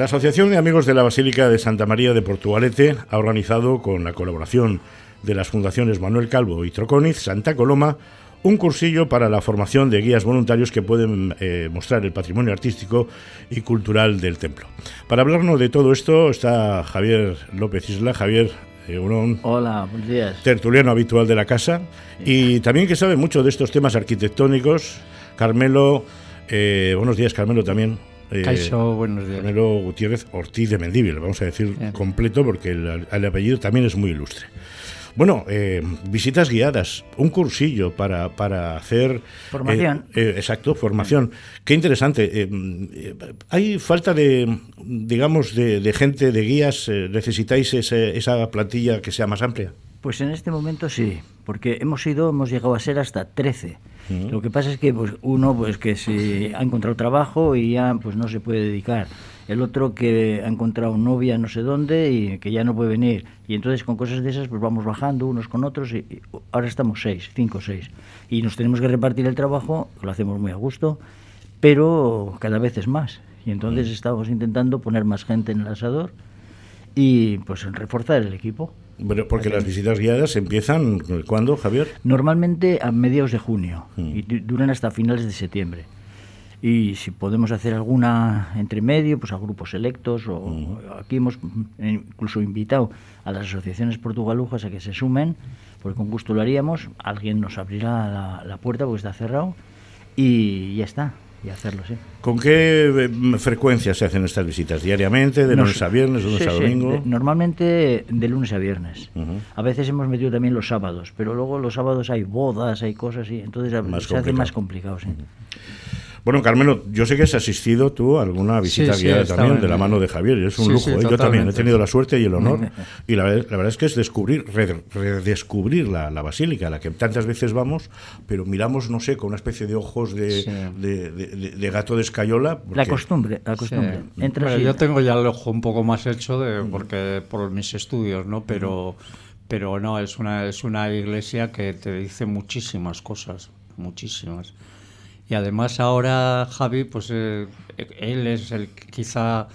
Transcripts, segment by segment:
La Asociación de Amigos de la Basílica de Santa María de Portugalete ha organizado, con la colaboración de las fundaciones Manuel Calvo y Troconiz, Santa Coloma, un cursillo para la formación de guías voluntarios que pueden eh, mostrar el patrimonio artístico y cultural del templo. Para hablarnos de todo esto está Javier López Isla. Javier, eh, Hola, buenos días. Tertuliano habitual de la casa y también que sabe mucho de estos temas arquitectónicos. Carmelo, eh, buenos días Carmelo también. Eh, buenos días. Carmelo Gutiérrez Ortiz de Mendívil, vamos a decir completo porque el, apellido también es muy ilustre. Bueno, eh, visitas guiadas, un cursillo para, para hacer... Formación. Eh, exacto, formación. Qué interesante. ¿Hay falta de, digamos, de, gente, de guías? ¿Necesitáis esa plantilla que sea más amplia? Pues en este momento sí, porque hemos ido, hemos llegado a ser hasta 13 lo que pasa es que pues, uno pues que se ha encontrado trabajo y ya pues no se puede dedicar. El otro que ha encontrado novia no sé dónde y que ya no puede venir. Y entonces con cosas de esas pues vamos bajando unos con otros y, ahora estamos seis, cinco o seis. Y nos tenemos que repartir el trabajo, lo hacemos muy a gusto, pero cada vez es más. Y entonces estamos intentando poner más gente en el asador y pues reforzar el equipo. Pero porque las visitas guiadas empiezan, ¿cuándo, Javier? Normalmente a mediados de junio mm. y duran hasta finales de septiembre. Y si podemos hacer alguna entre medio, pues a grupos selectos, o mm. aquí hemos incluso invitado a las asociaciones portugalujas a que se sumen, porque con gusto lo haríamos, alguien nos abrirá la, la puerta porque está cerrado y ya está y hacerlo, sí. ¿Con qué eh, frecuencia se hacen estas visitas? ¿Diariamente, de lunes a viernes, de lunes a domingo? normalmente de lunes a viernes. A veces hemos metido también los sábados, pero luego los sábados hay bodas, hay cosas y entonces se hace más complicado. Sí. Bueno, Carmelo, yo sé que has asistido tú a alguna visita guiada también de la mano de Javier, y es un lujo. ¿eh? yo también he tenido la suerte y el honor. y la, verdad es que es descubrir, redescubrir la, basílica, a la que tantas veces vamos, pero miramos, no sé, con una especie de ojos de, de, gato de escayola. La costumbre, la costumbre. yo tengo ya el ojo un poco más hecho de, mm. porque por mis estudios, ¿no? Pero, pero no, es una, es una iglesia que te dice muchísimas cosas, muchísimas. Y además ahora Javi, pues eh, él es el quizá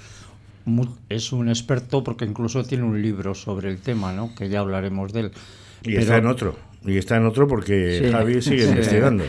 es un experto porque incluso tiene un libro sobre el tema, ¿no? Que ya hablaremos de él. Y está en otro. Y está en otro porque Javi sigue investigando.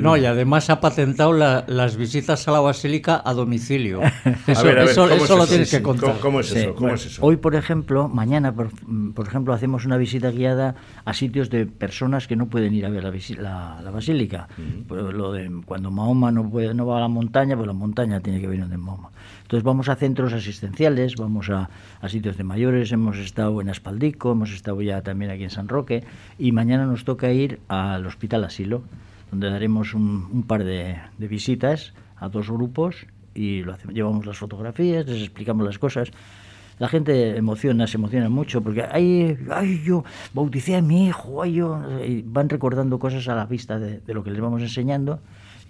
no, y además ha patentado las visitas a la basílica a domicilio. Eso, lo tienes que contar. ¿Cómo, es eso? Hoy, por ejemplo, mañana, por, ejemplo, hacemos una visita guiada a sitios de personas que no pueden ir a ver la, la, basílica. Pues lo de cuando Mahoma no, puede, no va a la montaña, pues la montaña tiene que venir de Mahoma. Entonces vamos a centros asistenciales, vamos a, sitios de mayores, hemos estado en Aspaldico, hemos estado ya también aquí en San Roque y mañana nos toca ir al Hospital Asilo, donde daremos un, par de, visitas a dos grupos y lo llevamos las fotografías, les explicamos las cosas. La gente emociona, se emociona mucho, porque ay, ay yo bauticé a mi hijo, ay, yo, van recordando cosas a la vista de, de, lo que les vamos enseñando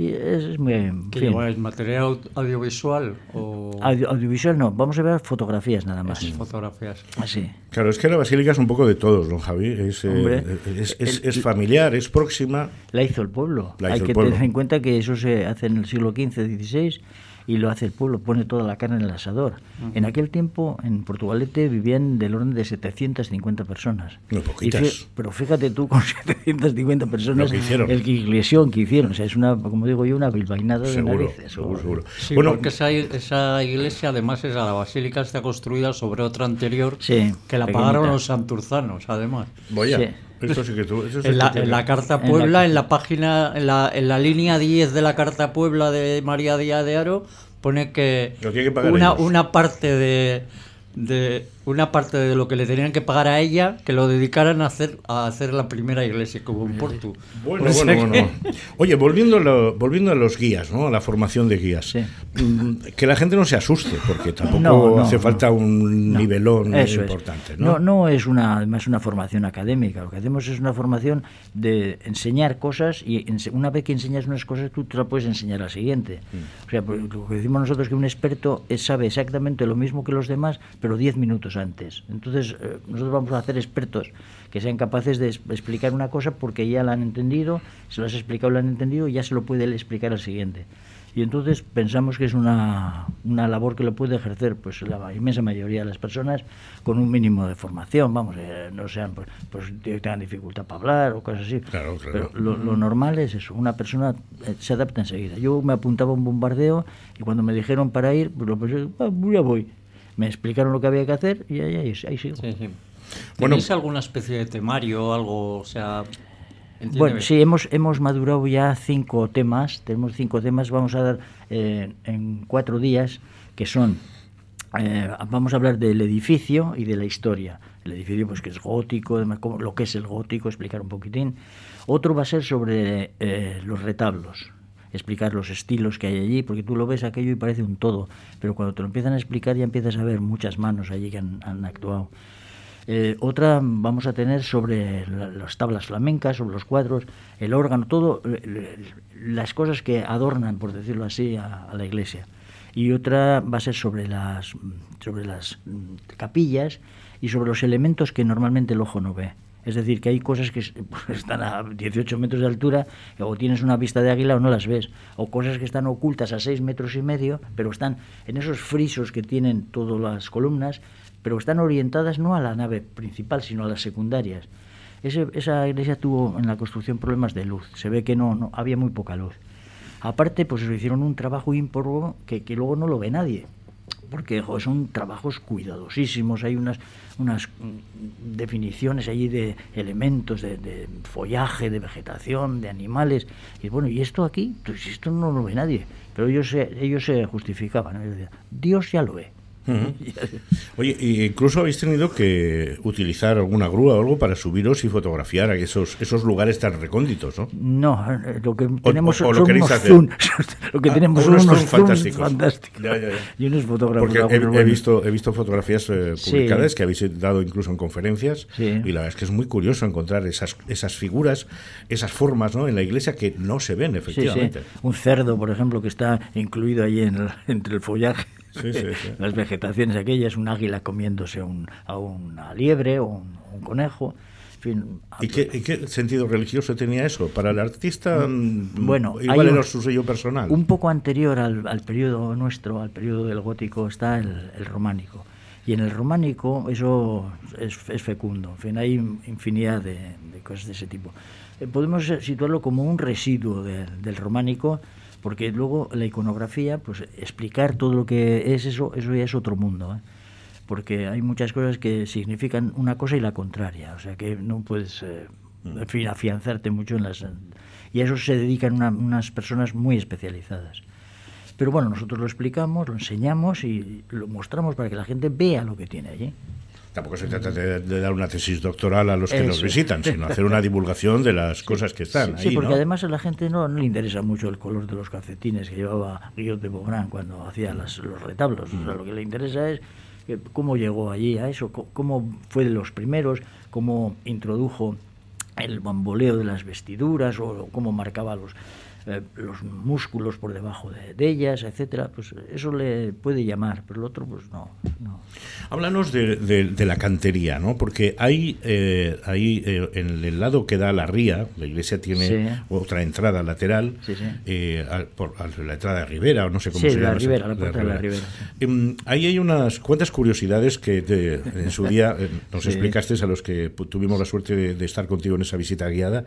y es, muy... ¿Qué ¿Es material audiovisual o...? audiovisual no, vamos a ver fotografías nada más. fotografías. Así. Claro, es que la basílica es un poco de todos, don Javi. Es, eh, es, familiar, es próxima. La hizo el pueblo. Hay que tener en cuenta que eso se hace en el siglo XV, XVI y lo hace el pueblo, pone toda la carne en el asador. En aquel tiempo, en Portugalete, vivían del orden de 750 personas. No poquitas. pero fíjate tú, con 750 personas, que hicieron. el que iglesión que hicieron. O sea, es una, como digo yo, una bilbainada de narices. Seguro, seguro. Sí, bueno, porque esa, esa, iglesia, además, es la basílica está construida sobre otra anterior, que la pagaron los santurzanos, además. Voy a en, la, Carta Puebla, en la, página, en la, en la línea 10 de la Carta Puebla de María Díaz de Aro, pone que, una, una parte de, de una parte de lo que le tenían que pagar a ella que lo dedicaran a hacer a hacer la primera iglesia como en Porto. Bueno, bueno, bueno. Oye, volviendo a, lo, volviendo a los guías, ¿no? A la formación de guías. Mm, que la gente no se asuste, porque tampoco hace falta un nivelón importante, ¿no? No, no es una además una formación académica. Lo que hacemos es una formación de enseñar cosas y una vez que enseñas unas cosas tú te la puedes enseñar a la siguiente. Mm. O sea, pues, lo que decimos nosotros que un experto sabe exactamente lo mismo que los demás, pero 10 minutos antes. Entonces, eh, nosotros vamos a hacer expertos que sean capaces de explicar una cosa porque ya la han entendido, se lo has explicado, la han entendido y ya se lo puede explicar al siguiente. Y entonces pensamos que es una, una labor que lo puede ejercer pues la inmensa mayoría de las personas con un mínimo de formación, vamos, eh, no sean pues, pues tengan dificultad para hablar o cosas así. Claro, Pero lo, normal es eso, una persona eh, se adapta enseguida. Yo me apuntaba a un bombardeo y cuando me dijeron para ir, pues lo pensé, ah, ya voy. Me explicaron lo que había que hacer y ahí, ahí, ahí sigo. Sí, ¿Tenéis alguna especie de temario o algo, o sea, bueno, sí, hemos, hemos madurado ya cinco temas, tenemos cinco temas, vamos a dar eh, en cuatro días, que son, eh, vamos a hablar del edificio y de la historia. El edificio, pues que es gótico, lo que es el gótico, explicar un poquitín. Otro va a ser sobre eh, los retablos, explicar los estilos que hay allí, porque tú lo ves aquello y parece un todo, pero cuando te lo empiezan a explicar ya empiezas a ver muchas manos allí que han actuado. Eh, otra vamos a tener sobre las tablas flamencas, sobre los cuadros, el órgano, todo, las cosas que adornan, por decirlo así, a, la iglesia. Y otra va a ser sobre las, sobre las capillas y sobre los elementos que normalmente el ojo no ve. Es decir, que hay cosas que están a 18 metros de altura, o tienes una vista de águila o no las ves, o cosas que están ocultas a 6 metros y medio, pero están en esos frisos que tienen todas las columnas, pero están orientadas no a la nave principal, sino a las secundarias. esa iglesia tuvo en la construcción problemas de luz, se ve que no, no había muy poca luz. Aparte, pues hicieron un trabajo ímprobo que, que luego no lo ve nadie, porque son trabajos cuidadosísimos, hay unas, unas mm, definiciones allí de elementos, de, follaje, de vegetación, de animales, y bueno, y esto aquí, pues esto no lo ve nadie, pero ellos se, ellos se justificaban, Dios ya lo ve. Oye, incluso habéis tenido que utilizar alguna grúa o algo para subiros y fotografiar a esos, esos lugares tan recónditos, ¿no? No, eh, lo que tenemos son lo unos zoom, lo que ah, tenemos son unos fantásticos. fantásticos. Y unos fotógrafos. Porque he, visto, he visto fotografías eh, publicadas que habéis dado incluso en conferencias y la verdad es que es muy curioso encontrar esas, esas figuras, esas formas ¿no? en la iglesia que no se ven efectivamente. Un cerdo, por ejemplo, que está incluido ahí en entre el follaje. Las vegetaciones aquellas, un águila comiéndose a una liebre o un, conejo. ¿Y, qué, sentido religioso tenía eso? Para el artista, mm, bueno, igual era su sello personal. Un poco anterior al, periodo nuestro, al periodo del gótico, está el, románico. Y en el románico eso es, fecundo. En fin, hay infinidad de, cosas de ese tipo. Eh, podemos situarlo como un residuo del románico porque luego la iconografía, pues explicar todo lo que es eso, eso ya es otro mundo, ¿eh? porque hay muchas cosas que significan una cosa y la contraria, o sea que no puedes, eh, en fin, afianzarte mucho en las... Y a eso se dedican unas personas muy especializadas. Pero bueno, nosotros lo explicamos, lo enseñamos y lo mostramos para que la gente vea lo que tiene allí. Tampoco se trata de, dar una tesis doctoral a los que nos visitan, sino hacer una divulgación de las cosas que están. Sí, porque además a la gente no, le interesa mucho el color de los calcetines que llevaba Guillaume de Beaugrand cuando hacía los retablos. O sea, mm. lo que le interesa es cómo llegó allí a eso, cómo fue de los primeros, cómo introdujo el bamboleo de las vestiduras o cómo marcaba los, eh, los músculos por debajo de, ellas, etcétera, pues eso le puede llamar, pero el otro, pues no. no. Háblanos de, la cantería, ¿no? Porque hay, eh, ahí eh, en el lado que da a la ría, la iglesia tiene otra entrada lateral, eh, por, la entrada de Rivera, o no sé cómo se llama. La Ribera, la puerta de la Ribera. Em, ahí hay unas cuantas curiosidades que en su día nos explicaste a los que tuvimos la suerte de estar contigo en esa visita guiada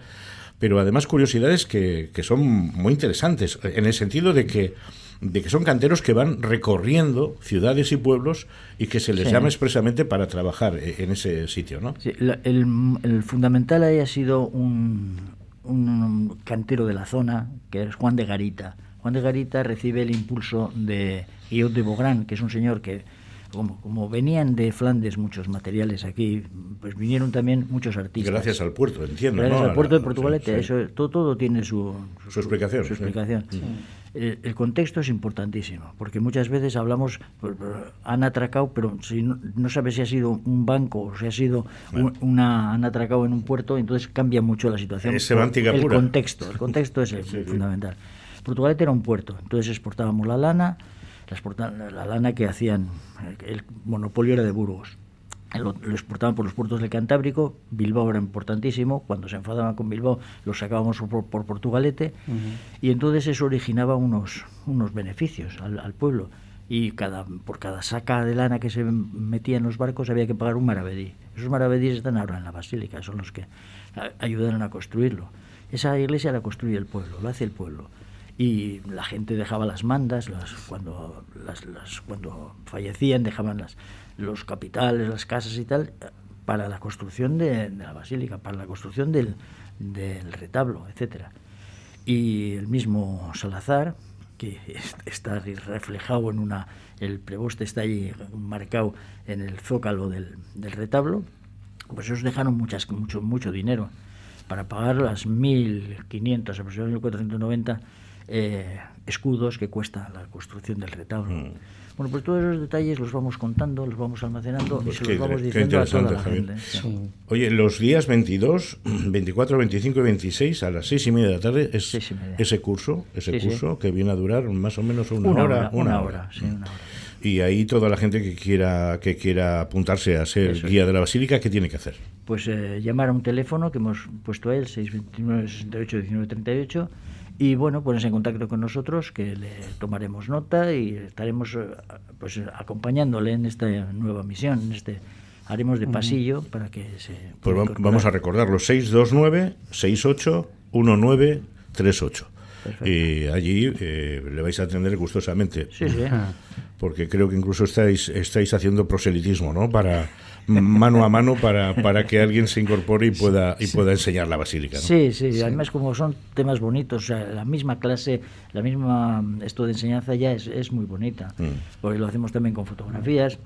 pero además curiosidades que, que son muy interesantes, en el sentido de que de que son canteros que van recorriendo ciudades y pueblos y que se les llama expresamente para trabajar e, en ese sitio, ¿no? el, el, fundamental ahí ha sido un, un, cantero de la zona, que es Juan de Garita. Juan de Garita recibe el impulso de Guillaume de Bográn, que es un señor que como, venían de Flandes muchos materiales aquí, pues vinieron también muchos artistas. Gracias al puerto, entiendo. Gracias al puerto de Portugalete, eso, todo, todo tiene su, su, explicación. Su explicación. El, contexto es importantísimo, porque muchas veces hablamos, pues, han atracado, pero si no, sabes si ha sido un banco o si ha sido una, han atracado en un puerto, entonces cambia mucho la situación. Es semántica el pura. contexto, el contexto es el, fundamental. Portugalete era un puerto, entonces exportábamos la lana, la lana que hacían, el monopolio era de Burgos. lo, exportaban por los puertos del Cantábrico, Bilbao era importantísimo, cuando se enfadaban con Bilbao lo sacábamos por, Portugalete y entonces eso originaba unos, unos beneficios al, pueblo y cada, por cada saca de lana que se metía en los barcos había que pagar un maravedí. Esos maravedíes están ahora en la basílica, son los que ayudaron a construirlo. Esa iglesia la construye el pueblo, lo hace el pueblo y la gente dejaba las mandas las, cuando las, las, cuando fallecían dejaban las, los capitales las casas y tal para la construcción de, la basílica para la construcción del, del, retablo etcétera. Y el mismo Salazar que está reflejado en una el preboste está ahí marcado en el zócalo del, del retablo pues ellos dejaron muchas mucho mucho dinero para pagar las 1.500 aproximadamente 1.490 eh, escudos que cuesta la construcción del retablo. Mm. Bueno, pues todos esos detalles los vamos contando, los vamos almacenando y pues se los vamos diciendo a toda la gente. Oye, los días 22, 24, 25 y 26 a las seis y media de la tarde es ese curso, ese curso que viene a durar más o menos una, hora, una, hora. Y ahí toda la gente que quiera que quiera apuntarse a ser guía de la basílica, ¿qué tiene que hacer? Pues eh, llamar a un teléfono que hemos puesto ahí, el 629 68 19 38 y bueno, ponerse en contacto con nosotros, que le tomaremos nota y estaremos eh, pues acompañándole en esta nueva misión, en este haremos de pasillo para que se Pues vamos a recordarlo 629 68 1938. Y allí eh, le vais a atender gustosamente. Sí, sí. Porque creo que incluso estáis, estáis haciendo proselitismo, ¿no? Para mano a mano para, para que alguien se incorpore y pueda y pueda enseñar la basílica. Sí, sí, además como son temas bonitos, o sea, la misma clase, la misma esto de enseñanza ya es, es muy bonita, mm. porque lo hacemos también con fotografías.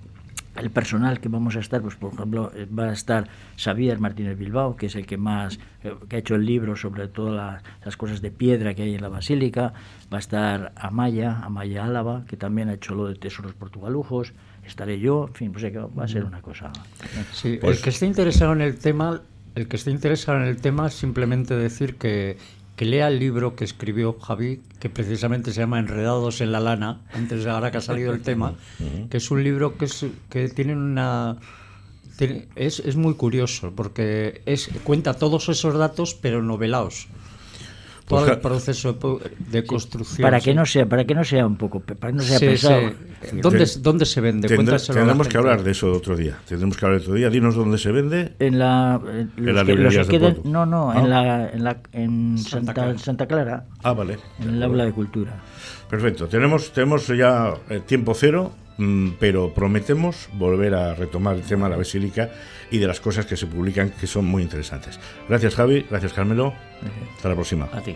El personal que vamos a estar, pues por ejemplo, eh, va a estar Xavier Martínez Bilbao, que es el que más, eh, que ha hecho el libro sobre todas las cosas de piedra que hay en la basílica, va a estar Amaya, Amaya Álava, que también ha hecho lo de tesoros portugalujos, estaré yo, en fin, pues va a ser una cosa. Sí, el pues que esté interesado en el tema, el que esté interesado en el tema, simplemente decir que, que lea el libro que escribió Javi, que precisamente se llama Enredados en la lana, antes de ahora que ha salido el tema, que es un libro que, es, que tiene una... es, es muy curioso porque es, cuenta todos esos datos pero novelados todo el proceso de construcción. para que no sea, para que no sea un poco, para que no sea pesado. ¿Dónde, se vende? tendremos que hablar de eso otro día. Tendremos que hablar otro día. Dinos dónde se vende. En la, en la librería de No, no, en la, en, la, en Santa, Santa, Clara. Ah, vale. En el aula de cultura. Perfecto. Tenemos, tenemos ya eh, tiempo cero, pero prometemos volver a retomar el tema de la basílica y de las cosas que se publican que son muy interesantes. Gracias Javi, gracias Carmelo. Hasta la próxima. A ti.